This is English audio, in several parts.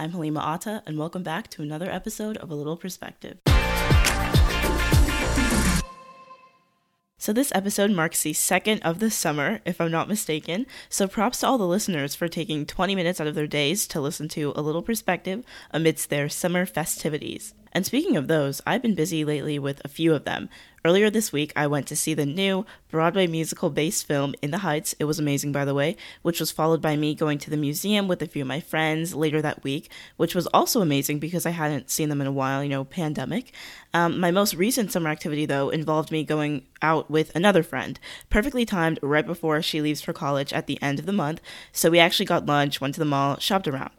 I'm Halima Atta, and welcome back to another episode of A Little Perspective. So, this episode marks the second of the summer, if I'm not mistaken. So, props to all the listeners for taking 20 minutes out of their days to listen to A Little Perspective amidst their summer festivities. And speaking of those, I've been busy lately with a few of them. Earlier this week, I went to see the new Broadway musical based film In the Heights. It was amazing, by the way, which was followed by me going to the museum with a few of my friends later that week, which was also amazing because I hadn't seen them in a while, you know, pandemic. Um, my most recent summer activity, though, involved me going out with another friend, perfectly timed right before she leaves for college at the end of the month. So we actually got lunch, went to the mall, shopped around.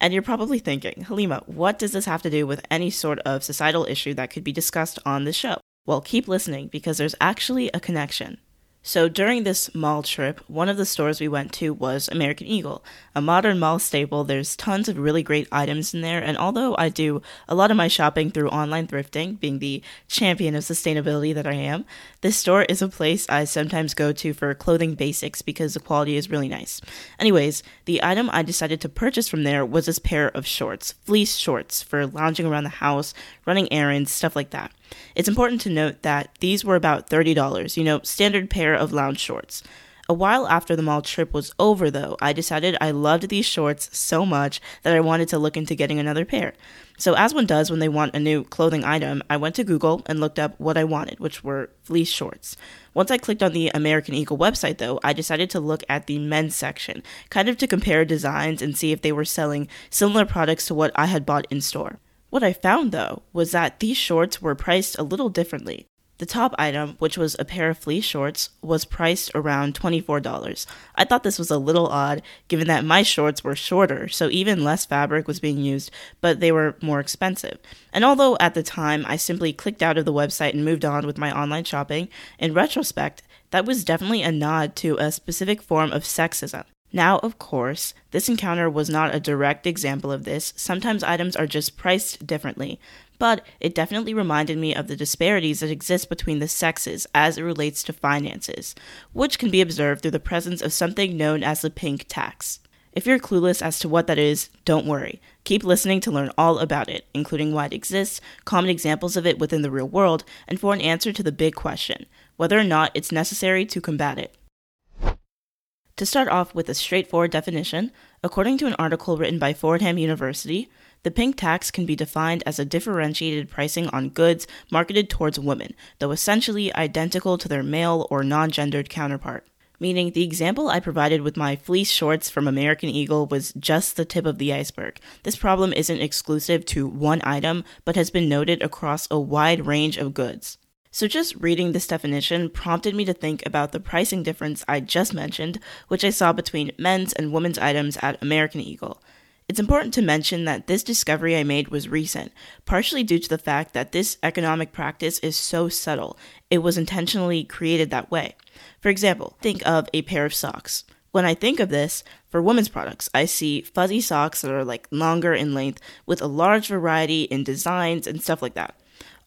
And you're probably thinking, Halima, what does this have to do with any sort of societal issue that could be discussed on this show? Well, keep listening because there's actually a connection. So during this mall trip, one of the stores we went to was American Eagle, a modern mall staple. There's tons of really great items in there, and although I do a lot of my shopping through online thrifting, being the champion of sustainability that I am, this store is a place I sometimes go to for clothing basics because the quality is really nice. Anyways, the item I decided to purchase from there was this pair of shorts, fleece shorts for lounging around the house, running errands, stuff like that. It's important to note that these were about $30, you know, standard pair of lounge shorts. A while after the mall trip was over, though, I decided I loved these shorts so much that I wanted to look into getting another pair. So, as one does when they want a new clothing item, I went to Google and looked up what I wanted, which were fleece shorts. Once I clicked on the American Eagle website, though, I decided to look at the men's section, kind of to compare designs and see if they were selling similar products to what I had bought in store. What I found though was that these shorts were priced a little differently. The top item, which was a pair of fleece shorts, was priced around $24. I thought this was a little odd given that my shorts were shorter, so even less fabric was being used, but they were more expensive. And although at the time I simply clicked out of the website and moved on with my online shopping, in retrospect, that was definitely a nod to a specific form of sexism. Now, of course, this encounter was not a direct example of this. Sometimes items are just priced differently, but it definitely reminded me of the disparities that exist between the sexes as it relates to finances, which can be observed through the presence of something known as the pink tax. If you're clueless as to what that is, don't worry. Keep listening to learn all about it, including why it exists, common examples of it within the real world, and for an answer to the big question whether or not it's necessary to combat it. To start off with a straightforward definition, according to an article written by Fordham University, the pink tax can be defined as a differentiated pricing on goods marketed towards women, though essentially identical to their male or non gendered counterpart. Meaning, the example I provided with my fleece shorts from American Eagle was just the tip of the iceberg. This problem isn't exclusive to one item, but has been noted across a wide range of goods. So, just reading this definition prompted me to think about the pricing difference I just mentioned, which I saw between men's and women's items at American Eagle. It's important to mention that this discovery I made was recent, partially due to the fact that this economic practice is so subtle, it was intentionally created that way. For example, think of a pair of socks. When I think of this, for women's products, I see fuzzy socks that are like longer in length with a large variety in designs and stuff like that.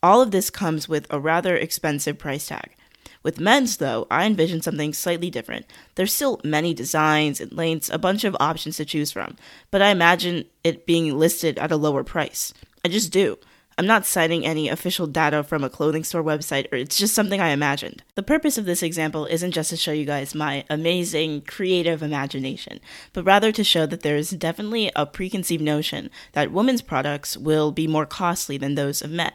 All of this comes with a rather expensive price tag. With men's, though, I envision something slightly different. There's still many designs and lengths, a bunch of options to choose from, but I imagine it being listed at a lower price. I just do. I'm not citing any official data from a clothing store website, or it's just something I imagined. The purpose of this example isn't just to show you guys my amazing creative imagination, but rather to show that there is definitely a preconceived notion that women's products will be more costly than those of men.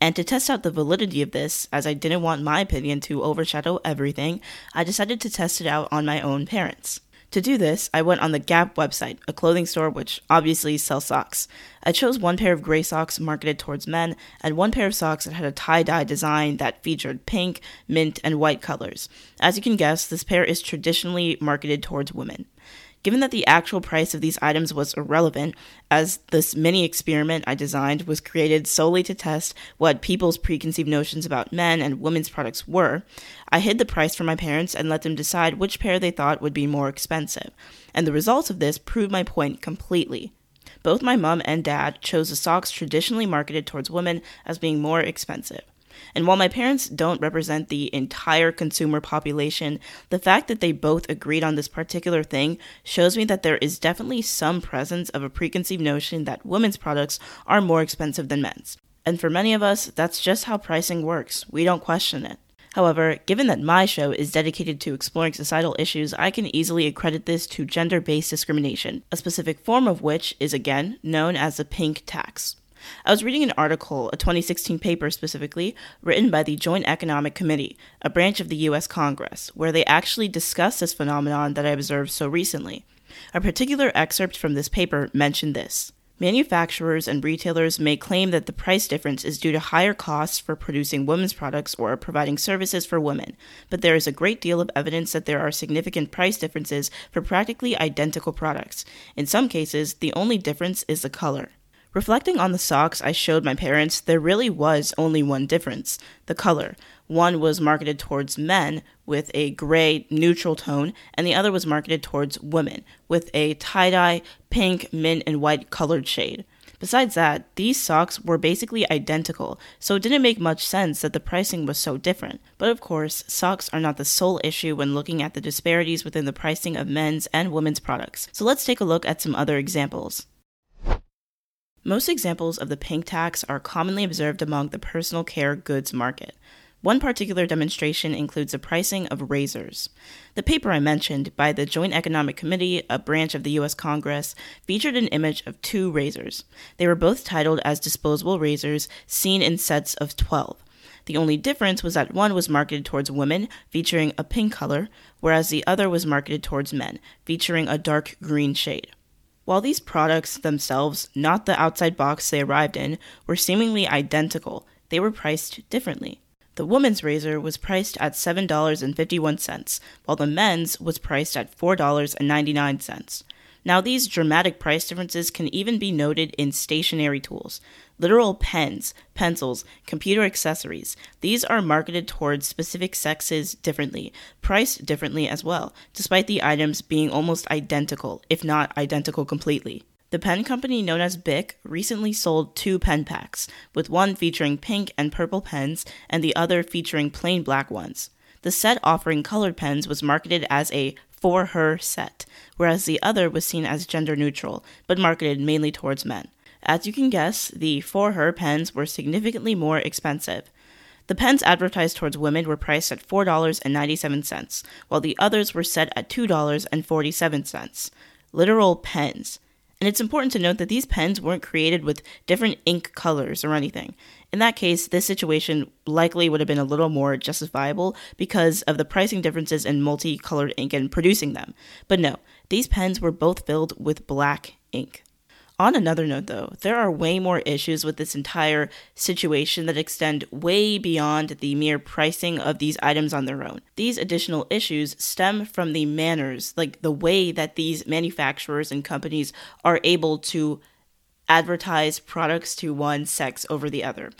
And to test out the validity of this, as I didn't want my opinion to overshadow everything, I decided to test it out on my own parents. To do this, I went on the Gap website, a clothing store which obviously sells socks. I chose one pair of gray socks marketed towards men and one pair of socks that had a tie dye design that featured pink, mint, and white colors. As you can guess, this pair is traditionally marketed towards women. Given that the actual price of these items was irrelevant, as this mini experiment I designed was created solely to test what people's preconceived notions about men and women's products were, I hid the price from my parents and let them decide which pair they thought would be more expensive. And the results of this proved my point completely. Both my mom and dad chose the socks traditionally marketed towards women as being more expensive. And while my parents don't represent the entire consumer population, the fact that they both agreed on this particular thing shows me that there is definitely some presence of a preconceived notion that women's products are more expensive than men's. And for many of us, that's just how pricing works. We don't question it. However, given that my show is dedicated to exploring societal issues, I can easily accredit this to gender based discrimination, a specific form of which is again known as the pink tax. I was reading an article, a 2016 paper specifically, written by the Joint Economic Committee, a branch of the US Congress, where they actually discussed this phenomenon that I observed so recently. A particular excerpt from this paper mentioned this. Manufacturers and retailers may claim that the price difference is due to higher costs for producing women's products or providing services for women, but there is a great deal of evidence that there are significant price differences for practically identical products. In some cases, the only difference is the color. Reflecting on the socks I showed my parents, there really was only one difference the color. One was marketed towards men with a gray neutral tone, and the other was marketed towards women with a tie dye, pink, mint, and white colored shade. Besides that, these socks were basically identical, so it didn't make much sense that the pricing was so different. But of course, socks are not the sole issue when looking at the disparities within the pricing of men's and women's products. So let's take a look at some other examples. Most examples of the pink tax are commonly observed among the personal care goods market. One particular demonstration includes the pricing of razors. The paper I mentioned, by the Joint Economic Committee, a branch of the U.S. Congress, featured an image of two razors. They were both titled as disposable razors, seen in sets of 12. The only difference was that one was marketed towards women, featuring a pink color, whereas the other was marketed towards men, featuring a dark green shade. While these products themselves, not the outside box they arrived in, were seemingly identical, they were priced differently. The woman's razor was priced at $7.51, while the men's was priced at $4.99. Now, these dramatic price differences can even be noted in stationery tools. Literal pens, pencils, computer accessories, these are marketed towards specific sexes differently, priced differently as well, despite the items being almost identical, if not identical completely. The pen company known as Bic recently sold two pen packs, with one featuring pink and purple pens and the other featuring plain black ones. The set offering colored pens was marketed as a for her set, whereas the other was seen as gender neutral, but marketed mainly towards men. As you can guess, the for her pens were significantly more expensive. The pens advertised towards women were priced at $4.97, while the others were set at $2.47. Literal pens. And it's important to note that these pens weren't created with different ink colors or anything. In that case, this situation likely would have been a little more justifiable because of the pricing differences in multicolored ink and producing them. But no, these pens were both filled with black ink. On another note, though, there are way more issues with this entire situation that extend way beyond the mere pricing of these items on their own. These additional issues stem from the manners, like the way that these manufacturers and companies are able to advertise products to one sex over the other.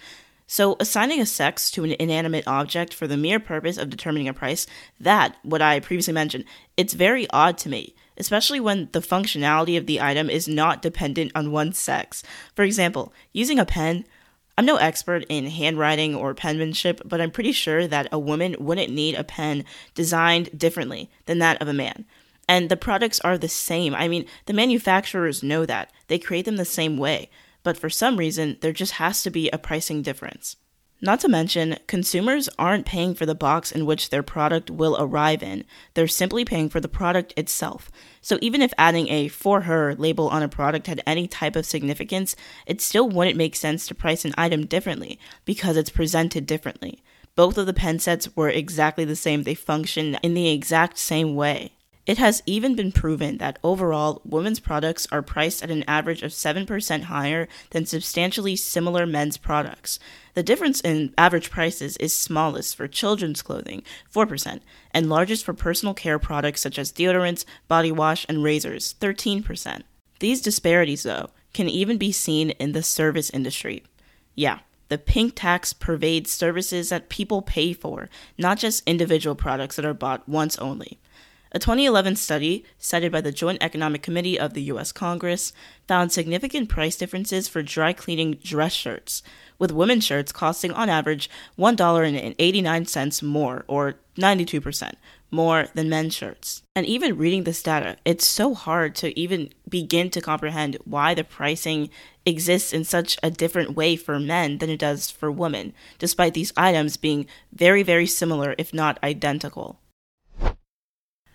So, assigning a sex to an inanimate object for the mere purpose of determining a price, that, what I previously mentioned, it's very odd to me especially when the functionality of the item is not dependent on one's sex. For example, using a pen, I'm no expert in handwriting or penmanship, but I'm pretty sure that a woman wouldn't need a pen designed differently than that of a man. And the products are the same. I mean, the manufacturers know that. They create them the same way. But for some reason, there just has to be a pricing difference. Not to mention, consumers aren't paying for the box in which their product will arrive in, they're simply paying for the product itself. So even if adding a for her label on a product had any type of significance, it still wouldn't make sense to price an item differently because it's presented differently. Both of the pen sets were exactly the same, they function in the exact same way. It has even been proven that overall, women's products are priced at an average of 7% higher than substantially similar men's products. The difference in average prices is smallest for children's clothing, 4%, and largest for personal care products such as deodorants, body wash, and razors, 13%. These disparities, though, can even be seen in the service industry. Yeah, the pink tax pervades services that people pay for, not just individual products that are bought once only. A 2011 study, cited by the Joint Economic Committee of the U.S. Congress, found significant price differences for dry cleaning dress shirts, with women's shirts costing on average $1.89 more, or 92%, more than men's shirts. And even reading this data, it's so hard to even begin to comprehend why the pricing exists in such a different way for men than it does for women, despite these items being very, very similar, if not identical.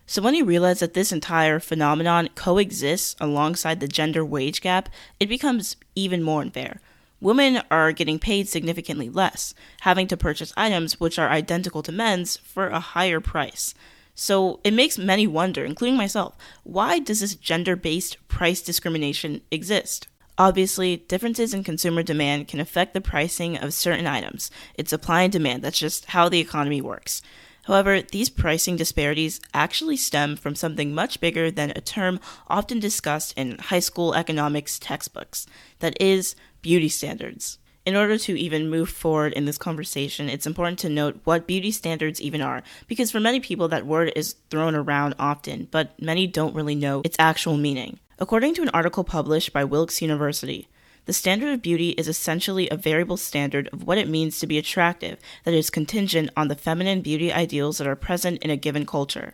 So, when you realize that this entire phenomenon coexists alongside the gender wage gap, it becomes even more unfair. Women are getting paid significantly less, having to purchase items which are identical to men's for a higher price. So it makes many wonder, including myself, why does this gender based price discrimination exist? Obviously, differences in consumer demand can affect the pricing of certain items. It's supply and demand, that's just how the economy works. However, these pricing disparities actually stem from something much bigger than a term often discussed in high school economics textbooks that is, beauty standards. In order to even move forward in this conversation, it's important to note what beauty standards even are, because for many people that word is thrown around often, but many don't really know its actual meaning. According to an article published by Wilkes University, the standard of beauty is essentially a variable standard of what it means to be attractive that is contingent on the feminine beauty ideals that are present in a given culture.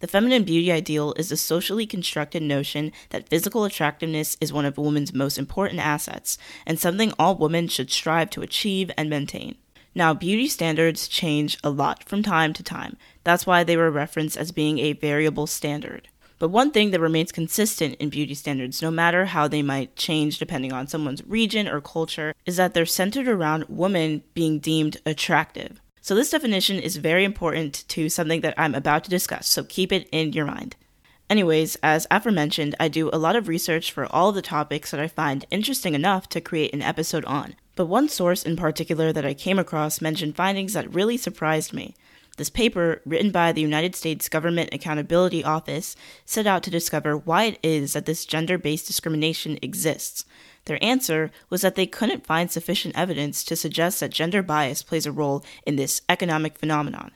The feminine beauty ideal is a socially constructed notion that physical attractiveness is one of a woman's most important assets and something all women should strive to achieve and maintain. Now, beauty standards change a lot from time to time. That's why they were referenced as being a variable standard. But one thing that remains consistent in beauty standards, no matter how they might change depending on someone's region or culture, is that they're centered around women being deemed attractive. So, this definition is very important to something that I'm about to discuss, so keep it in your mind. Anyways, as aforementioned, I do a lot of research for all the topics that I find interesting enough to create an episode on. But one source in particular that I came across mentioned findings that really surprised me. This paper, written by the United States Government Accountability Office, set out to discover why it is that this gender based discrimination exists. Their answer was that they couldn't find sufficient evidence to suggest that gender bias plays a role in this economic phenomenon.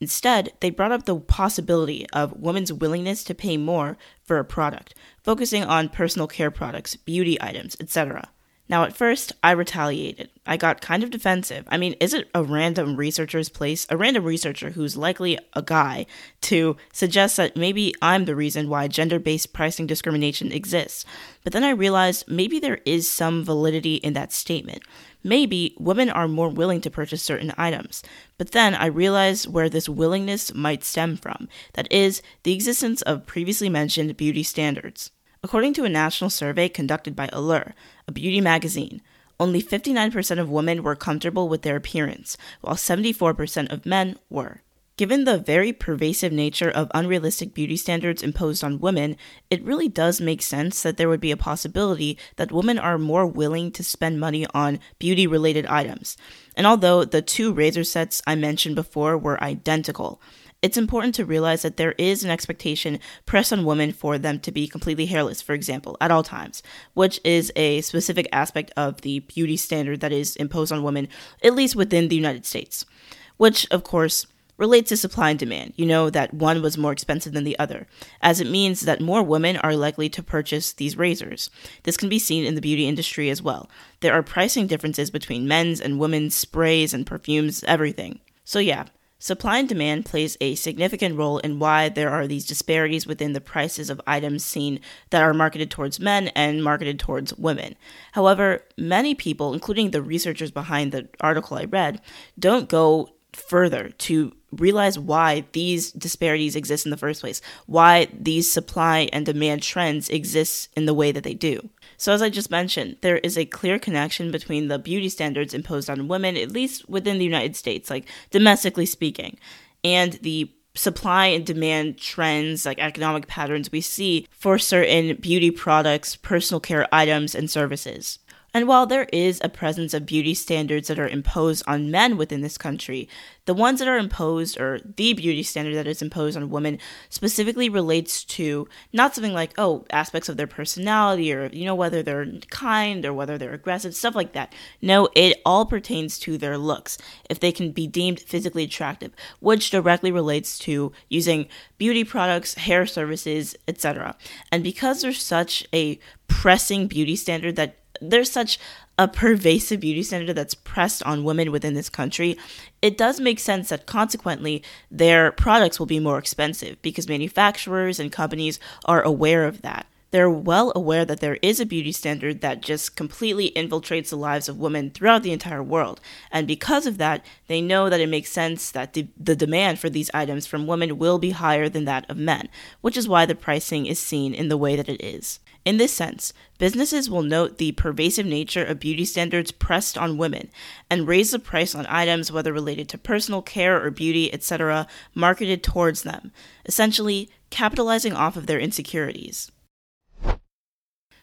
Instead, they brought up the possibility of women's willingness to pay more for a product, focusing on personal care products, beauty items, etc. Now, at first, I retaliated. I got kind of defensive. I mean, is it a random researcher's place, a random researcher who's likely a guy, to suggest that maybe I'm the reason why gender based pricing discrimination exists? But then I realized maybe there is some validity in that statement. Maybe women are more willing to purchase certain items. But then I realized where this willingness might stem from that is, the existence of previously mentioned beauty standards. According to a national survey conducted by Allure, a beauty magazine, only 59% of women were comfortable with their appearance, while 74% of men were. Given the very pervasive nature of unrealistic beauty standards imposed on women, it really does make sense that there would be a possibility that women are more willing to spend money on beauty related items. And although the two razor sets I mentioned before were identical, it's important to realize that there is an expectation pressed on women for them to be completely hairless, for example, at all times, which is a specific aspect of the beauty standard that is imposed on women, at least within the United States, which, of course, relates to supply and demand. You know that one was more expensive than the other, as it means that more women are likely to purchase these razors. This can be seen in the beauty industry as well. There are pricing differences between men's and women's sprays and perfumes, everything. So, yeah, Supply and demand plays a significant role in why there are these disparities within the prices of items seen that are marketed towards men and marketed towards women. However, many people, including the researchers behind the article I read, don't go further to realize why these disparities exist in the first place, why these supply and demand trends exist in the way that they do. So, as I just mentioned, there is a clear connection between the beauty standards imposed on women, at least within the United States, like domestically speaking, and the supply and demand trends, like economic patterns we see for certain beauty products, personal care items, and services. And while there is a presence of beauty standards that are imposed on men within this country, the ones that are imposed, or the beauty standard that is imposed on women, specifically relates to not something like, oh, aspects of their personality, or, you know, whether they're kind or whether they're aggressive, stuff like that. No, it all pertains to their looks, if they can be deemed physically attractive, which directly relates to using beauty products, hair services, etc. And because there's such a pressing beauty standard that there's such a pervasive beauty standard that's pressed on women within this country, it does make sense that consequently their products will be more expensive because manufacturers and companies are aware of that. They're well aware that there is a beauty standard that just completely infiltrates the lives of women throughout the entire world. And because of that, they know that it makes sense that the, the demand for these items from women will be higher than that of men, which is why the pricing is seen in the way that it is. In this sense, businesses will note the pervasive nature of beauty standards pressed on women and raise the price on items, whether related to personal care or beauty, etc., marketed towards them, essentially capitalizing off of their insecurities.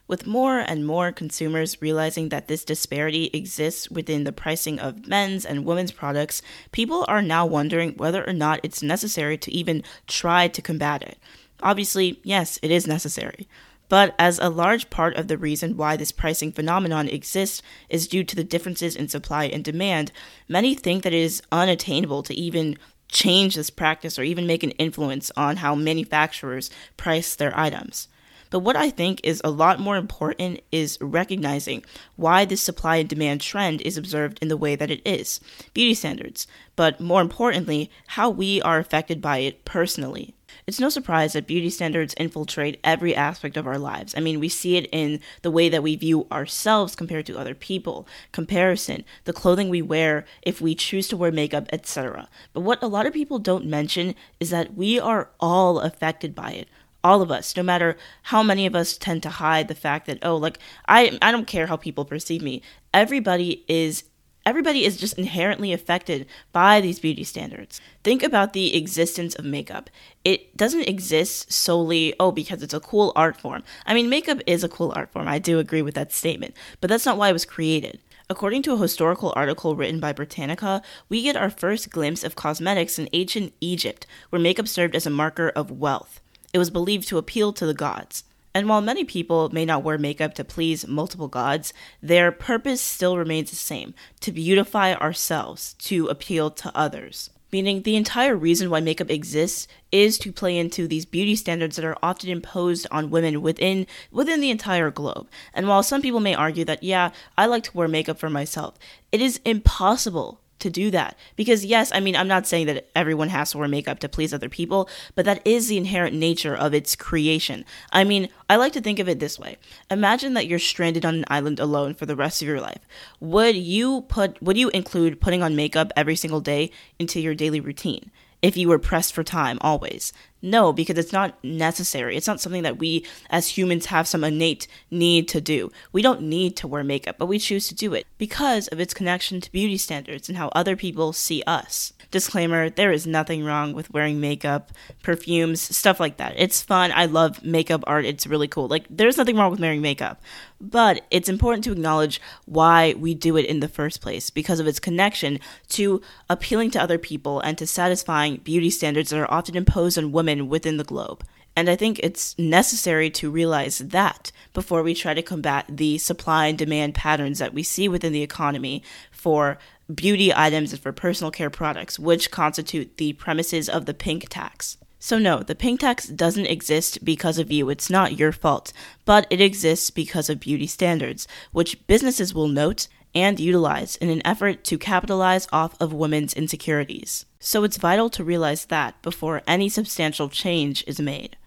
With more and more consumers realizing that this disparity exists within the pricing of men's and women's products, people are now wondering whether or not it's necessary to even try to combat it. Obviously, yes, it is necessary. But as a large part of the reason why this pricing phenomenon exists is due to the differences in supply and demand, many think that it is unattainable to even change this practice or even make an influence on how manufacturers price their items. But what I think is a lot more important is recognizing why this supply and demand trend is observed in the way that it is beauty standards, but more importantly, how we are affected by it personally. It's no surprise that beauty standards infiltrate every aspect of our lives. I mean, we see it in the way that we view ourselves compared to other people, comparison, the clothing we wear, if we choose to wear makeup, etc. But what a lot of people don't mention is that we are all affected by it all of us no matter how many of us tend to hide the fact that oh like i i don't care how people perceive me everybody is everybody is just inherently affected by these beauty standards. Think about the existence of makeup. It doesn't exist solely, oh, because it's a cool art form. I mean, makeup is a cool art form. I do agree with that statement, but that's not why it was created. According to a historical article written by Britannica, we get our first glimpse of cosmetics in ancient Egypt, where makeup served as a marker of wealth. It was believed to appeal to the gods. And while many people may not wear makeup to please multiple gods, their purpose still remains the same to beautify ourselves, to appeal to others. Meaning, the entire reason why makeup exists is to play into these beauty standards that are often imposed on women within within the entire globe. And while some people may argue that, yeah, I like to wear makeup for myself, it is impossible to do that. Because, yes, I mean, I'm not saying that everyone has to wear makeup to please other people, but that is the inherent nature of its creation. I mean, I like to think of it this way Imagine that you're stranded on an island alone for the rest of your life. Would you put, would you include putting on makeup every single day into your daily routine? if you were pressed for time always. No, because it's not necessary. It's not something that we as humans have some innate need to do. We don't need to wear makeup, but we choose to do it because of its connection to beauty standards and how other people see us. Disclaimer there is nothing wrong with wearing makeup, perfumes, stuff like that. It's fun. I love makeup art. It's really cool. Like, there's nothing wrong with wearing makeup. But it's important to acknowledge why we do it in the first place because of its connection to appealing to other people and to satisfying beauty standards that are often imposed on women within the globe. And I think it's necessary to realize that before we try to combat the supply and demand patterns that we see within the economy for beauty items and for personal care products, which constitute the premises of the pink tax. So, no, the pink tax doesn't exist because of you. It's not your fault. But it exists because of beauty standards, which businesses will note and utilize in an effort to capitalize off of women's insecurities. So, it's vital to realize that before any substantial change is made.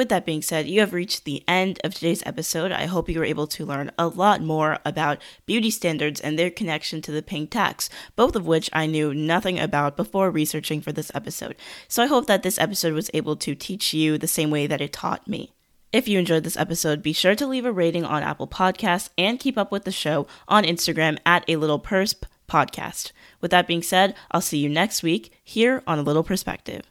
With that being said, you have reached the end of today's episode. I hope you were able to learn a lot more about beauty standards and their connection to the pink tax, both of which I knew nothing about before researching for this episode. So I hope that this episode was able to teach you the same way that it taught me. If you enjoyed this episode, be sure to leave a rating on Apple Podcasts and keep up with the show on Instagram at a little persp podcast. With that being said, I'll see you next week here on A Little Perspective.